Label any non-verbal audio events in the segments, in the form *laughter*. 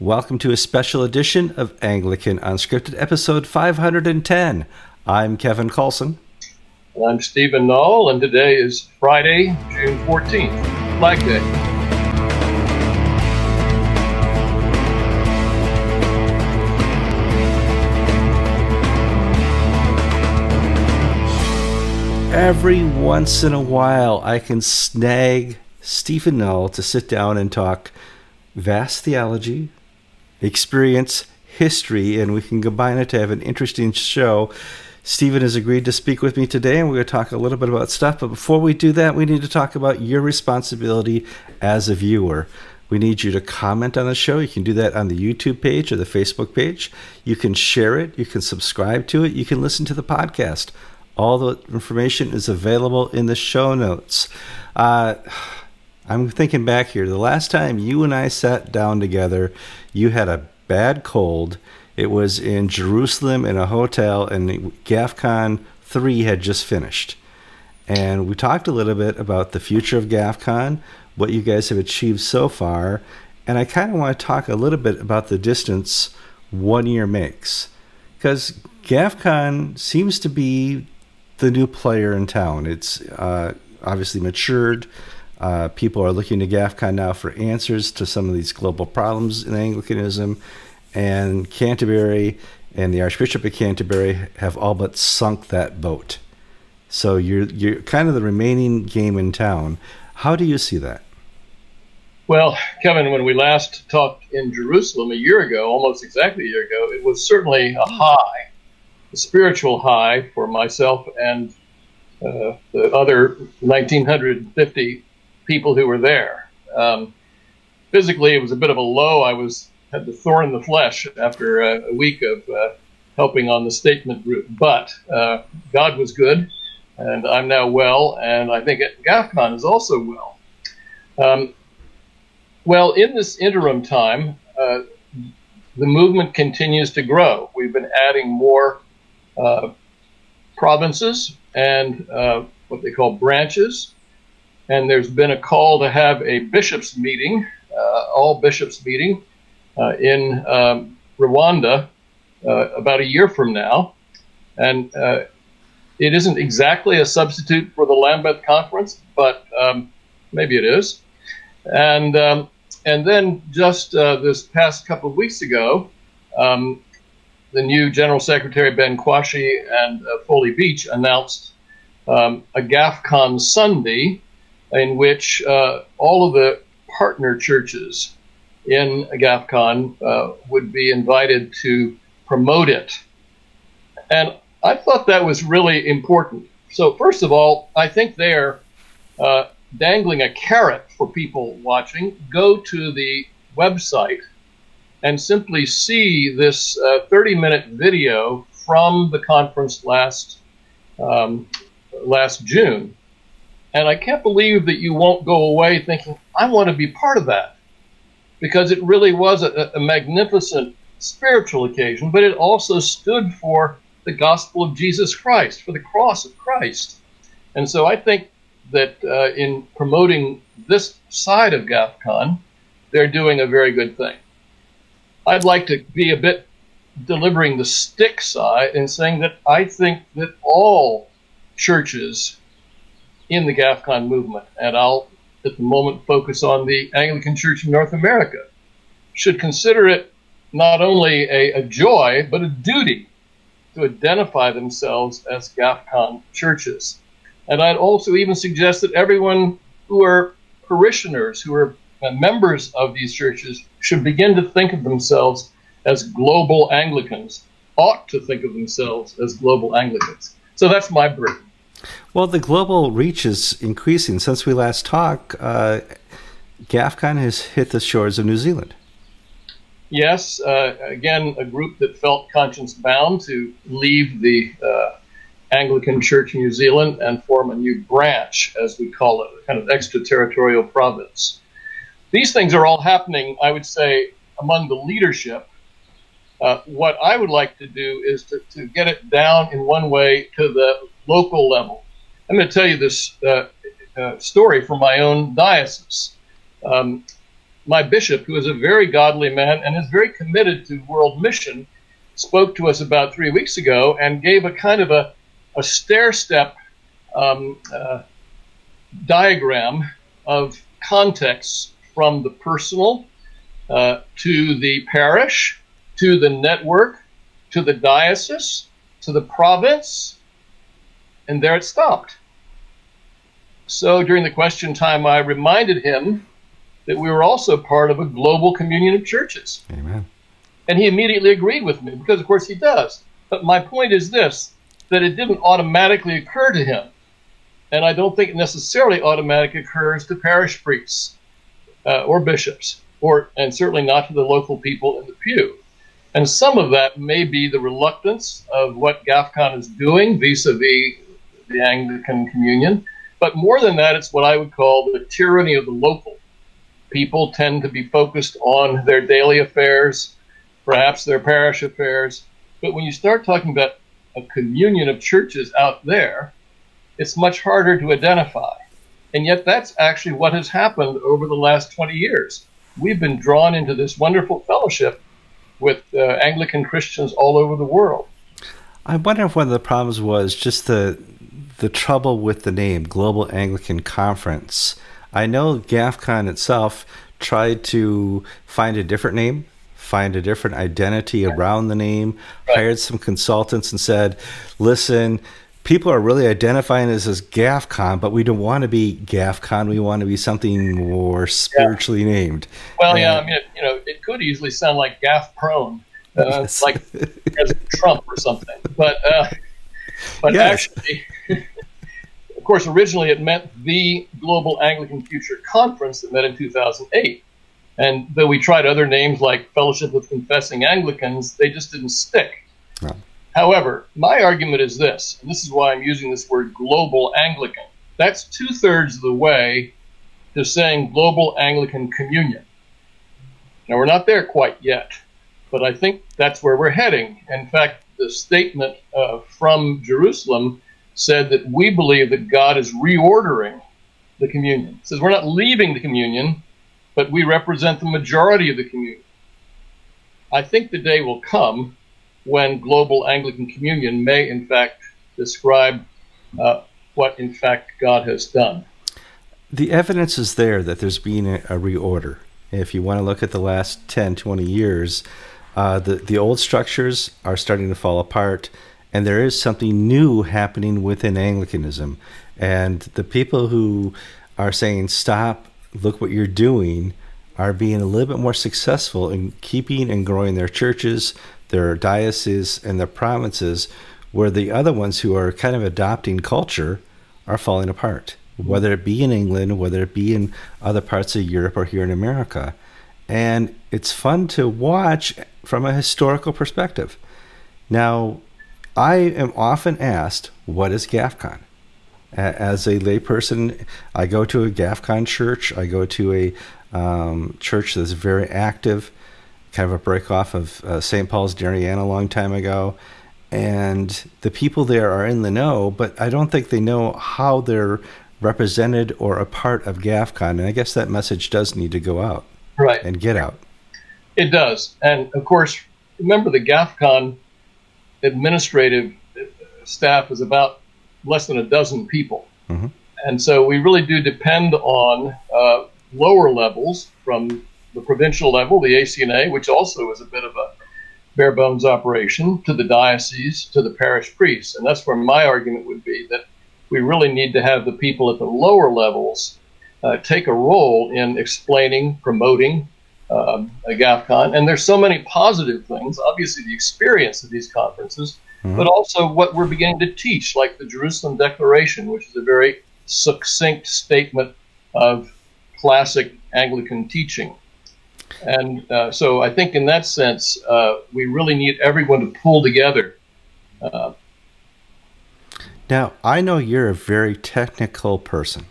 Welcome to a special edition of Anglican Unscripted, episode 510. I'm Kevin Kallsen. And I'm Stephen Noll, and today is Friday, June 14th, Flag Day. Every once in a while, I can snag Stephen Noll to sit down and talk vast theology, experience, history, and we can combine it to have an interesting show. Stephen has agreed to speak with me today, and we're going to talk a little bit about stuff. But before we do that, we need to talk about your responsibility as a viewer. We need you to comment on the show. You can do that on the YouTube page or the Facebook page. You can share it. You can subscribe to it. You can listen to the podcast. All the information is available in the show notes. Uh, I'm thinking back here. The last time you and I sat down together, you had a bad cold. It was in Jerusalem in a hotel, and GAFCON 3 had just finished. And we talked a little bit about the future of GAFCON, what you guys have achieved so far, and I kind of want to talk a little bit about the distance one year makes. Because GAFCON seems to be the new player in town. It's uh, obviously matured. Uh, people are looking to GAFCON now for answers to some of these global problems in Anglicanism, and Canterbury and the Archbishop of Canterbury have all but sunk that boat. So you're you're kind of the remaining game in town. How do you see that? Well, Kevin, when we last talked in Jerusalem a year ago, almost exactly a year ago, it was certainly a high, a spiritual high for myself and uh, the other 1950 people who were there. Um, physically, it was a bit of a low. I was had the thorn in the flesh after a, a week of uh, helping on the statement route, but uh, God was good, and I'm now well, and I think GAFCON is also well. Um, well, in this interim time, uh, the movement continues to grow. We've been adding more uh, provinces and uh, what they call branches and there's been a call to have a bishops' meeting, uh, all bishops' meeting, uh, in um, Rwanda uh, about a year from now. And uh, it isn't exactly a substitute for the Lambeth Conference, but um, maybe it is. And um, and then just uh, this past couple of weeks ago, um, the new General Secretary Ben Kwashi and Foley Beach announced um, a GAFCON Sunday in which uh, all of the partner churches in GAFCON uh, would be invited to promote it. And I thought that was really important. So, first of all, I think they're uh, dangling a carrot for people watching. Go to the website and simply see this 30 uh, minute video from the conference last, um, last June and I can't believe that you won't go away thinking, I want to be part of that. Because it really was a, a magnificent spiritual occasion, but it also stood for the gospel of Jesus Christ, for the cross of Christ. And so I think that uh, in promoting this side of GAFCON, they're doing a very good thing. I'd like to be a bit delivering the stick side and saying that I think that all churches in the GAFCON movement, and I'll at the moment focus on the Anglican Church in North America, should consider it not only a, a joy, but a duty to identify themselves as GAFCON churches. And I'd also even suggest that everyone who are parishioners, who are members of these churches, should begin to think of themselves as global Anglicans, ought to think of themselves as global Anglicans. So that's my brief. Well, the global reach is increasing. Since we last talked, uh, GAFCON has hit the shores of New Zealand. Yes, uh, again, a group that felt conscience bound to leave the uh, Anglican Church in New Zealand and form a new branch, as we call it, a kind of extraterritorial province. These things are all happening, I would say, among the leadership. Uh, what I would like to do is to, to get it down in one way to the local level. I'm going to tell you this uh, uh, story from my own diocese. Um, my bishop, who is a very godly man and is very committed to world mission, spoke to us about three weeks ago and gave a kind of a, a stair step um, uh, diagram of contexts from the personal uh, to the parish, to the network, to the diocese, to the province, and there it stopped. So during the question time, I reminded him that we were also part of a global communion of churches. Amen. And he immediately agreed with me because, of course, he does. But my point is this that it didn't automatically occur to him. And I don't think it necessarily automatically occurs to parish priests uh, or bishops, or and certainly not to the local people in the pew. And some of that may be the reluctance of what GAFCON is doing vis a vis the Anglican Communion. But more than that, it's what I would call the tyranny of the local. People tend to be focused on their daily affairs, perhaps their parish affairs. But when you start talking about a communion of churches out there, it's much harder to identify. And yet, that's actually what has happened over the last 20 years. We've been drawn into this wonderful fellowship with uh, Anglican Christians all over the world. I wonder if one of the problems was just the the trouble with the name Global Anglican Conference. I know GAFCON itself tried to find a different name, find a different identity around the name, right. hired some consultants and said, "Listen, people are really identifying this as GAFCON, but we don't want to be GAFCON. We want to be something more spiritually yeah. named. Well, and, yeah, I mean, it, you know, it could easily sound like GAF prone, uh, *laughs* yes. like Trump or something. But, uh, but yes. actually, of course, originally it meant the Global Anglican Future Conference that met in 2008. And though we tried other names like Fellowship of Confessing Anglicans, they just didn't stick. No. However, my argument is this, and this is why I'm using this word global Anglican. That's two thirds of the way to saying global Anglican communion. Now, we're not there quite yet, but I think that's where we're heading. In fact, the statement uh, from Jerusalem said that we believe that God is reordering the communion. It says we're not leaving the communion, but we represent the majority of the communion. I think the day will come when global Anglican communion may, in fact, describe uh, what, in fact, God has done. The evidence is there that there's been a, reorder. If you want to look at the last 10, 20 years, uh, the, the old structures are starting to fall apart and there is something new happening within Anglicanism. And the people who are saying, stop, look what you're doing, are being a little bit more successful in keeping and growing their churches, their dioceses, and their provinces, where the other ones who are kind of adopting culture are falling apart, whether it be in England, whether it be in other parts of Europe or here in America. And it's fun to watch from a historical perspective. Now, I am often asked, what is GAFCON? As a layperson, I go to a GAFCON church. I go to a um, church that's very active, kind of a break off of uh, St. Paul's Darien a long time ago. And the people there are in the know, but I don't think they know how they're represented or a part of GAFCON. And I guess that message does need to go out. Right. And get out. It does. And of course, remember the GAFCON administrative staff is about less than a dozen people. Mm-hmm. And so we really do depend on uh, lower levels from the provincial level, the ACNA, which also is a bit of a bare bones operation, to the diocese, to the parish priests. And that's where my argument would be that we really need to have the people at the lower levels uh, take a role in explaining, promoting, um, GAFCON. And there's so many positive things. Obviously, the experience of these conferences, mm-hmm. but also what we're beginning to teach, like the Jerusalem Declaration, which is a very succinct statement of classic Anglican teaching. And uh, so I think in that sense, uh, we really need everyone to pull together. Uh, now, I know you're a very technical person.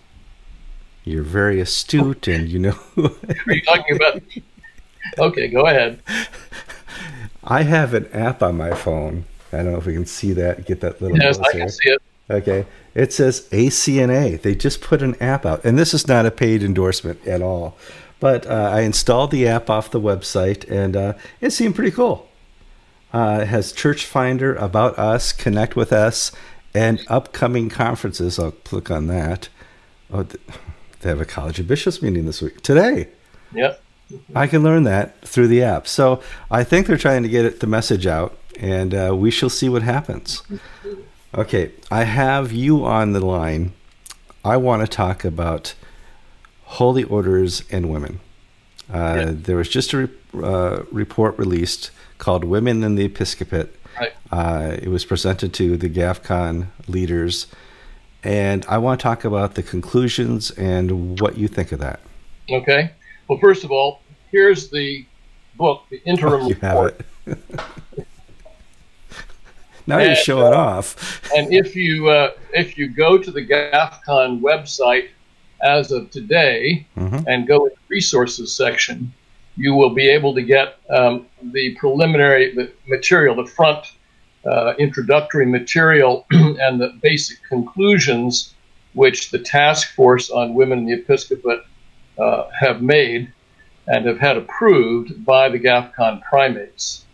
You're very astute, and you know. *laughs* Are you talking about? Okay, go ahead. I have an app on my phone. I don't know if we can see that. Get that little. Yes, I can see it. Okay. It says ACNA. They just put an app out. And this is not a paid endorsement at all. But uh, I installed the app off the website and uh, it seemed pretty cool. Uh, it has Church Finder, About Us, Connect with Us, and upcoming conferences. I'll click on that. Oh, they have a College of Bishops meeting this week. Today. Yep. I can learn that through the app. So I think they're trying to get it, the message out, and uh, we shall see what happens. Okay, I have you on the line. I want to talk about holy orders and women. Uh, yeah. There was just a re- uh, report released called Women in the Episcopate. Right. Uh, it was presented to the GAFCON leaders. And I want to talk about the conclusions and what you think of that. Okay. Well, first of all, here's the book, the interim oh, you report. *laughs* Have it. now and, you're showing uh, off. and if you uh, if you go to the GAFCON website as of today mm-hmm. and go to the resources section, you will be able to get um, the preliminary the material, the front uh, introductory material, *clears throat* and the basic conclusions which the task force on women in the episcopate uh, have made and have had approved by the GAFCON primates.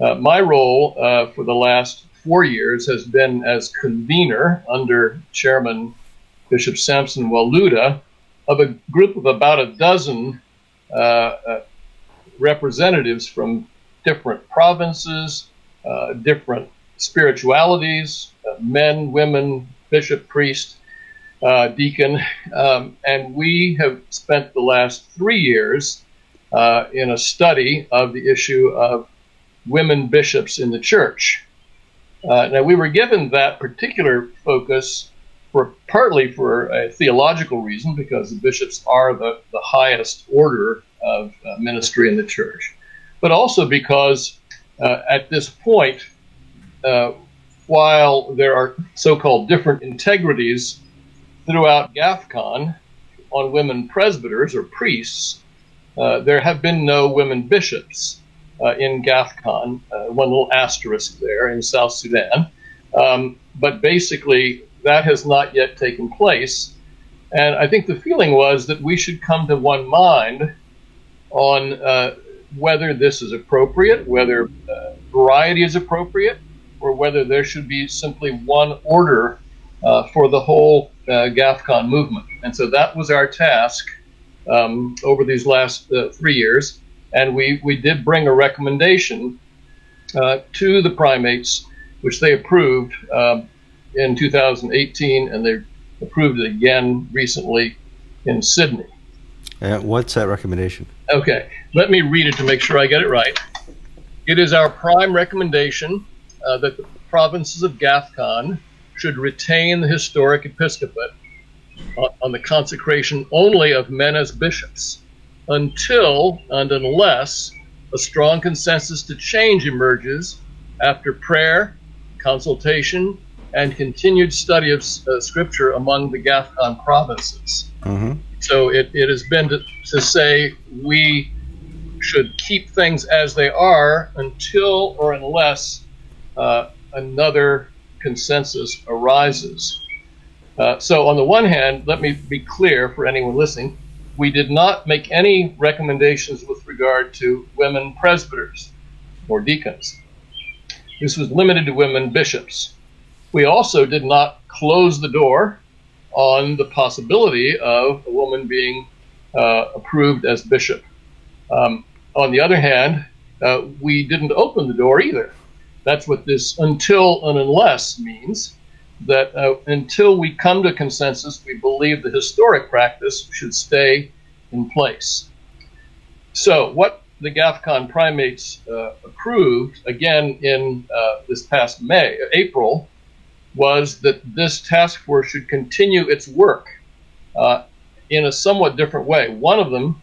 Uh, my role uh, for the last four years has been as convener under Chairman Bishop Samson Mwaluda of a group of about a dozen uh, uh, representatives from different provinces, different spiritualities, men, women, bishop, priest, uh, deacon, um, and we have spent the last three years uh, in a study of the issue of women bishops in the church. Uh, now, we were given that particular focus for partly for a theological reason, because the bishops are the, the highest order of uh, ministry in the church, but also because uh, at this point, uh, while there are so called different integrities throughout GAFCON on women presbyters or priests, uh, there have been no women bishops uh, in GAFCON, uh, one little asterisk there in South Sudan. Um, but basically, that has not yet taken place. And I think the feeling was that we should come to one mind on uh, whether this is appropriate, whether uh, variety is appropriate, or whether there should be simply one order uh, for the whole uh, GAFCON movement. And so that was our task um, over these last uh, three years. And we, we did bring a recommendation uh, to the primates, which they approved um, in 2018, and they approved it again recently in Sydney. Uh, what's that recommendation? Okay, let me read it to make sure I get it right. It is our prime recommendation uh, that the provinces of GAFCON should retain the historic episcopate on the consecration only of men as bishops until and unless a strong consensus to change emerges after prayer, consultation, and continued study of uh, scripture among the GAFCON provinces. Mm-hmm. So it, it has been to, to say we should keep things as they are until or unless uh, another consensus arises. Uh, so, on the one hand, let me be clear for anyone listening we did not make any recommendations with regard to women presbyters or deacons. This was limited to women bishops. We also did not close the door on the possibility of a woman being uh, approved as bishop. Um, on the other hand, uh, we didn't open the door either. That's what this until and unless means. That uh, until we come to consensus, we believe the historic practice should stay in place. So, what the GAFCON primates uh, approved again in uh, this past May, April, was that this task force should continue its work uh, in a somewhat different way. One of them,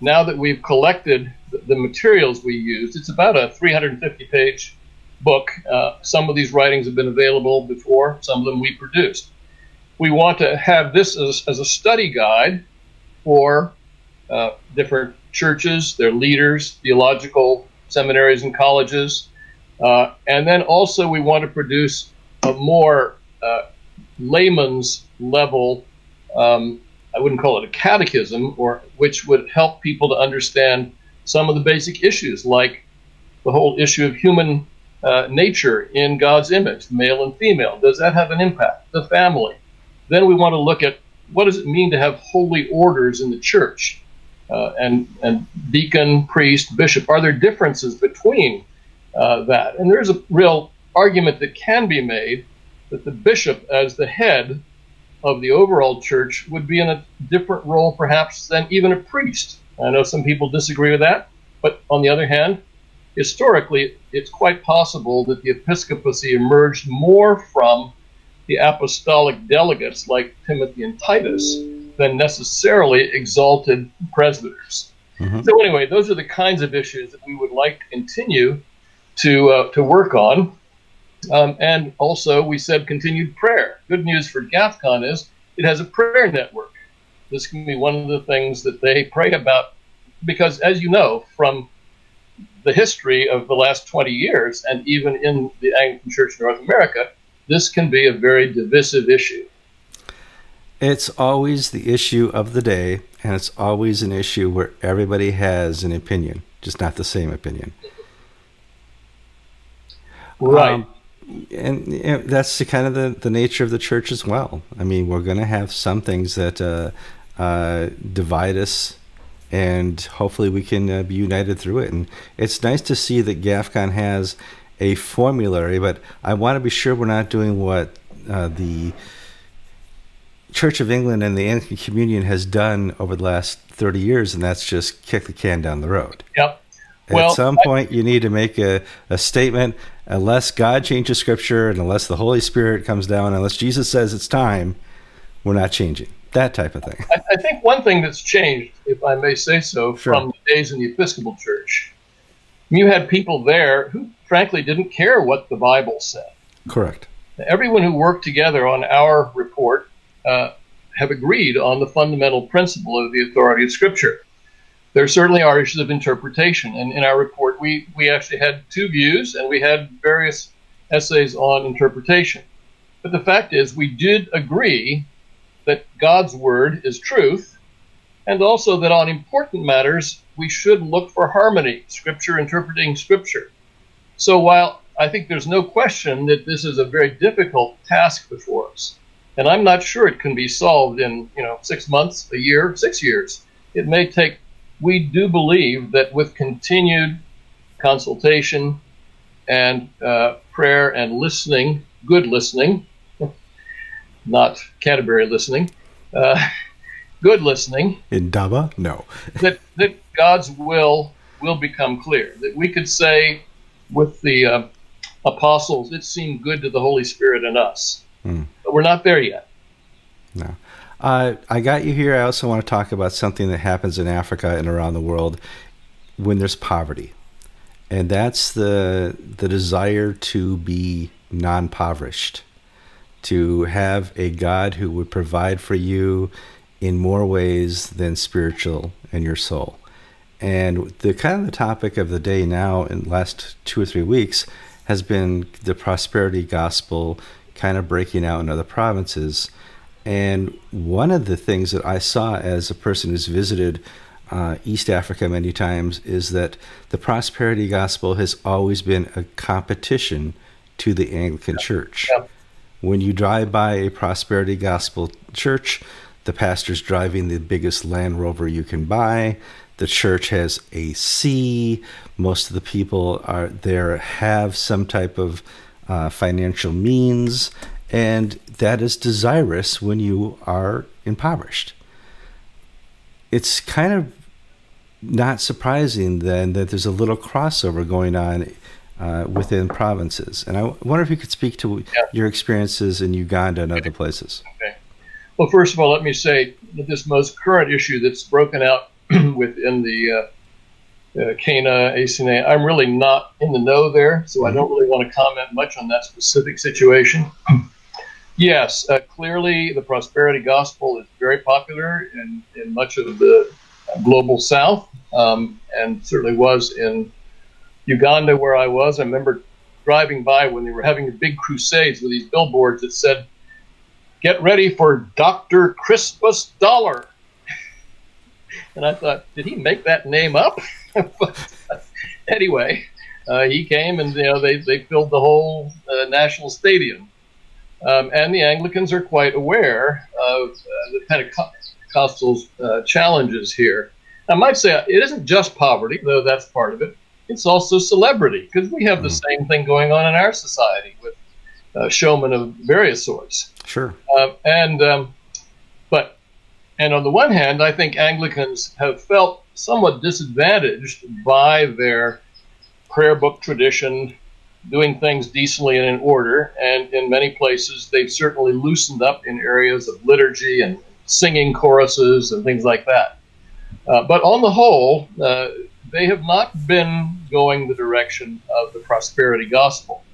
now that we've collected the, the materials we used, it's about a 350 page book. Uh, some of these writings have been available before, some of them we produced. We want to have this as, as a study guide for uh, different churches, their leaders, theological seminaries and colleges. Uh, and then also, we want to produce a more uh, layman's level, um, I wouldn't call it a catechism, or which would help people to understand some of the basic issues, like the whole issue of human uh, nature in God's image, male and female. Does that have an impact? The family. Then we want to look at what does it mean to have holy orders in the church, uh, and and deacon, priest, bishop. Are there differences between uh, that? And there's a real argument that can be made that the bishop, as the head of the overall church, would be in a different role, perhaps, than even a priest. I know some people disagree with that, but on the other hand, historically, it's quite possible that the episcopacy emerged more from the apostolic delegates like Timothy and Titus than necessarily exalted presbyters. Mm-hmm. So, anyway, those are the kinds of issues that we would like to continue to, uh, to work on. Um, and also, we said continued prayer. Good news for GAFCON is it has a prayer network. This can be one of the things that they pray about because, as you know, from the history of the last 20 years, and even in the Anglican Church in North America, this can be a very divisive issue. It's always the issue of the day, and it's always an issue where everybody has an opinion, just not the same opinion. Right. Um, and that's the kind of the, the nature of the church as well. I mean, we're going to have some things that uh, uh, divide us and hopefully we can uh, be united through it. And it's nice to see that GAFCON has a formulary, but I want to be sure we're not doing what uh, the Church of England and the Anglican Communion has done over the last 30 years, and that's just kick the can down the road. Yep. At well, some point, I, you need to make a, a statement. Unless God changes Scripture and unless the Holy Spirit comes down, unless Jesus says it's time, we're not changing that type of thing. I, I, think one thing that's changed, if I may say so, sure. from the days in the Episcopal Church, you had people there who, frankly, didn't care what the Bible said. Correct. Everyone who worked together on our report uh, have agreed on the fundamental principle of the authority of Scripture. There certainly are issues of interpretation, and in our report, we we actually had two views, and we had various essays on interpretation. But the fact is, we did agree that God's word is truth, and also that on important matters we should look for harmony, scripture interpreting scripture. So while I think there's no question that this is a very difficult task before us, and I'm not sure it can be solved in you know six months, a year, six years. It may take. We do believe that with continued consultation and uh, prayer and listening, good listening, *laughs* not Canterbury listening, uh, *laughs* good listening. Indaba, no. *laughs* that that God's will will become clear. That we could say with the uh, apostles, it seemed good to the Holy Spirit and us, mm. but we're not there yet. No. Uh, I got you here. I also want to talk about something that happens in Africa and around the world when there's poverty, and that's the the desire to be non-impoverished to have a God who would provide for you in more ways than spiritual and your soul. And the kind of the topic of the day now in the last two or three weeks has been the prosperity gospel kind of breaking out in other provinces. And one of the things that I saw as a person who's visited uh, East Africa many times is that the prosperity gospel has always been a competition to the Anglican Church. When you drive by a prosperity gospel church, the pastor's driving the biggest Land Rover you can buy. The church has AC. Most of the people are there have some type of uh, financial means, and that is desirous when you are impoverished. It's kind of not surprising then that there's a little crossover going on uh, within provinces. And I wonder if you could speak to yeah. your experiences in Uganda and other places. Okay. Well, first of all, let me say that this most current issue that's broken out *clears throat* within the uh, uh, Cana, ACNA, I'm really not in the know there, so mm-hmm. I don't really want to comment much on that specific situation. *clears throat* yes, uh, clearly the prosperity gospel is very popular in, in much of the global south, um, and certainly was in Uganda, where I was, I remember driving by when they were having the big crusades with these billboards that said, get ready for Dr. Creflo Dollar. *laughs* and I thought, did he make that name up? *laughs* anyway, uh, he came and you know they, they filled the whole uh, national stadium. Um, and the Anglicans are quite aware of uh, the Pentecostal uh, challenges here. I might say it isn't just poverty, though that's part of it. It's also celebrity, because we have mm. the same thing going on in our society with uh, showmen of various sorts. Sure. Uh, and um, but and on the one hand, I think Anglicans have felt somewhat disadvantaged by their prayer book tradition, doing things decently and in order. And in many places, they've certainly loosened up in areas of liturgy and singing choruses and things like that. Uh, but on the whole, uh, they have not been going the direction of the prosperity gospel.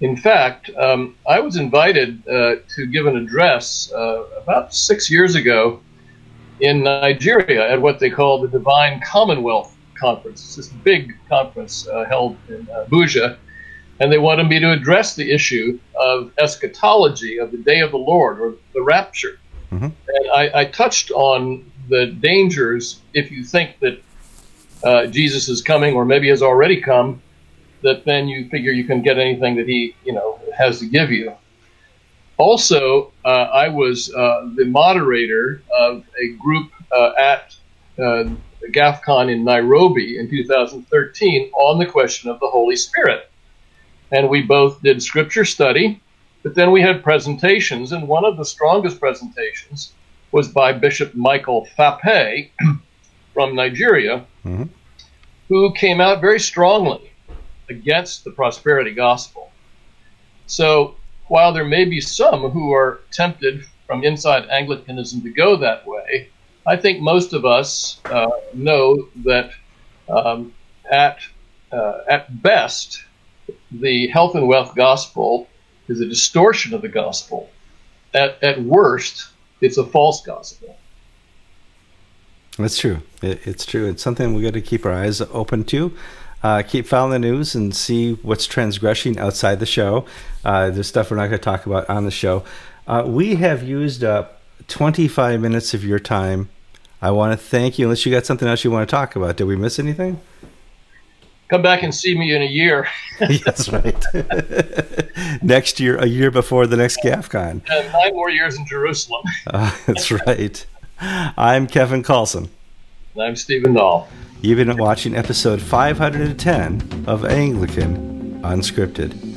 In fact, um, I was invited uh, to give an address uh, about six years ago in Nigeria at what they call the Divine Commonwealth Conference. It's this big conference uh, held in Abuja and they wanted me to address the issue of eschatology of the day of the Lord or the rapture. Mm-hmm. And I, I, touched on the dangers if you think that uh, Jesus is coming or maybe has already come, that then you figure you can get anything that he you know has to give you. Also, uh, I was uh, the moderator of a group uh, at uh, GAFCON in Nairobi in 2013 on the question of the Holy Spirit and we both did scripture study, but then we had presentations, and one of the strongest presentations was by Bishop Michael Fape *clears throat* from Nigeria, mm-hmm. who came out very strongly against the prosperity gospel. So while there may be some who are tempted from inside Anglicanism to go that way, I think most of us uh, know that um, at uh, at best the health and wealth gospel is a distortion of the gospel. At, at worst, it's a false gospel. That's true. It, it's true. It's something we got to keep our eyes open to. Uh, keep following the news and see what's transgressing outside the show. Uh, there's stuff we're not going to talk about on the show. Uh, we have used up 25 minutes of your time. I want to thank you. Unless you got something else you want to talk about, did we miss anything? Come back and see me in a year. *laughs* that's right. *laughs* next year, a year before the next GAFCON. And nine more years in Jerusalem. *laughs* uh, that's right. I'm Kevin Kallsen. And I'm Stephen Dahl. You've been watching episode 510 of Anglican Unscripted.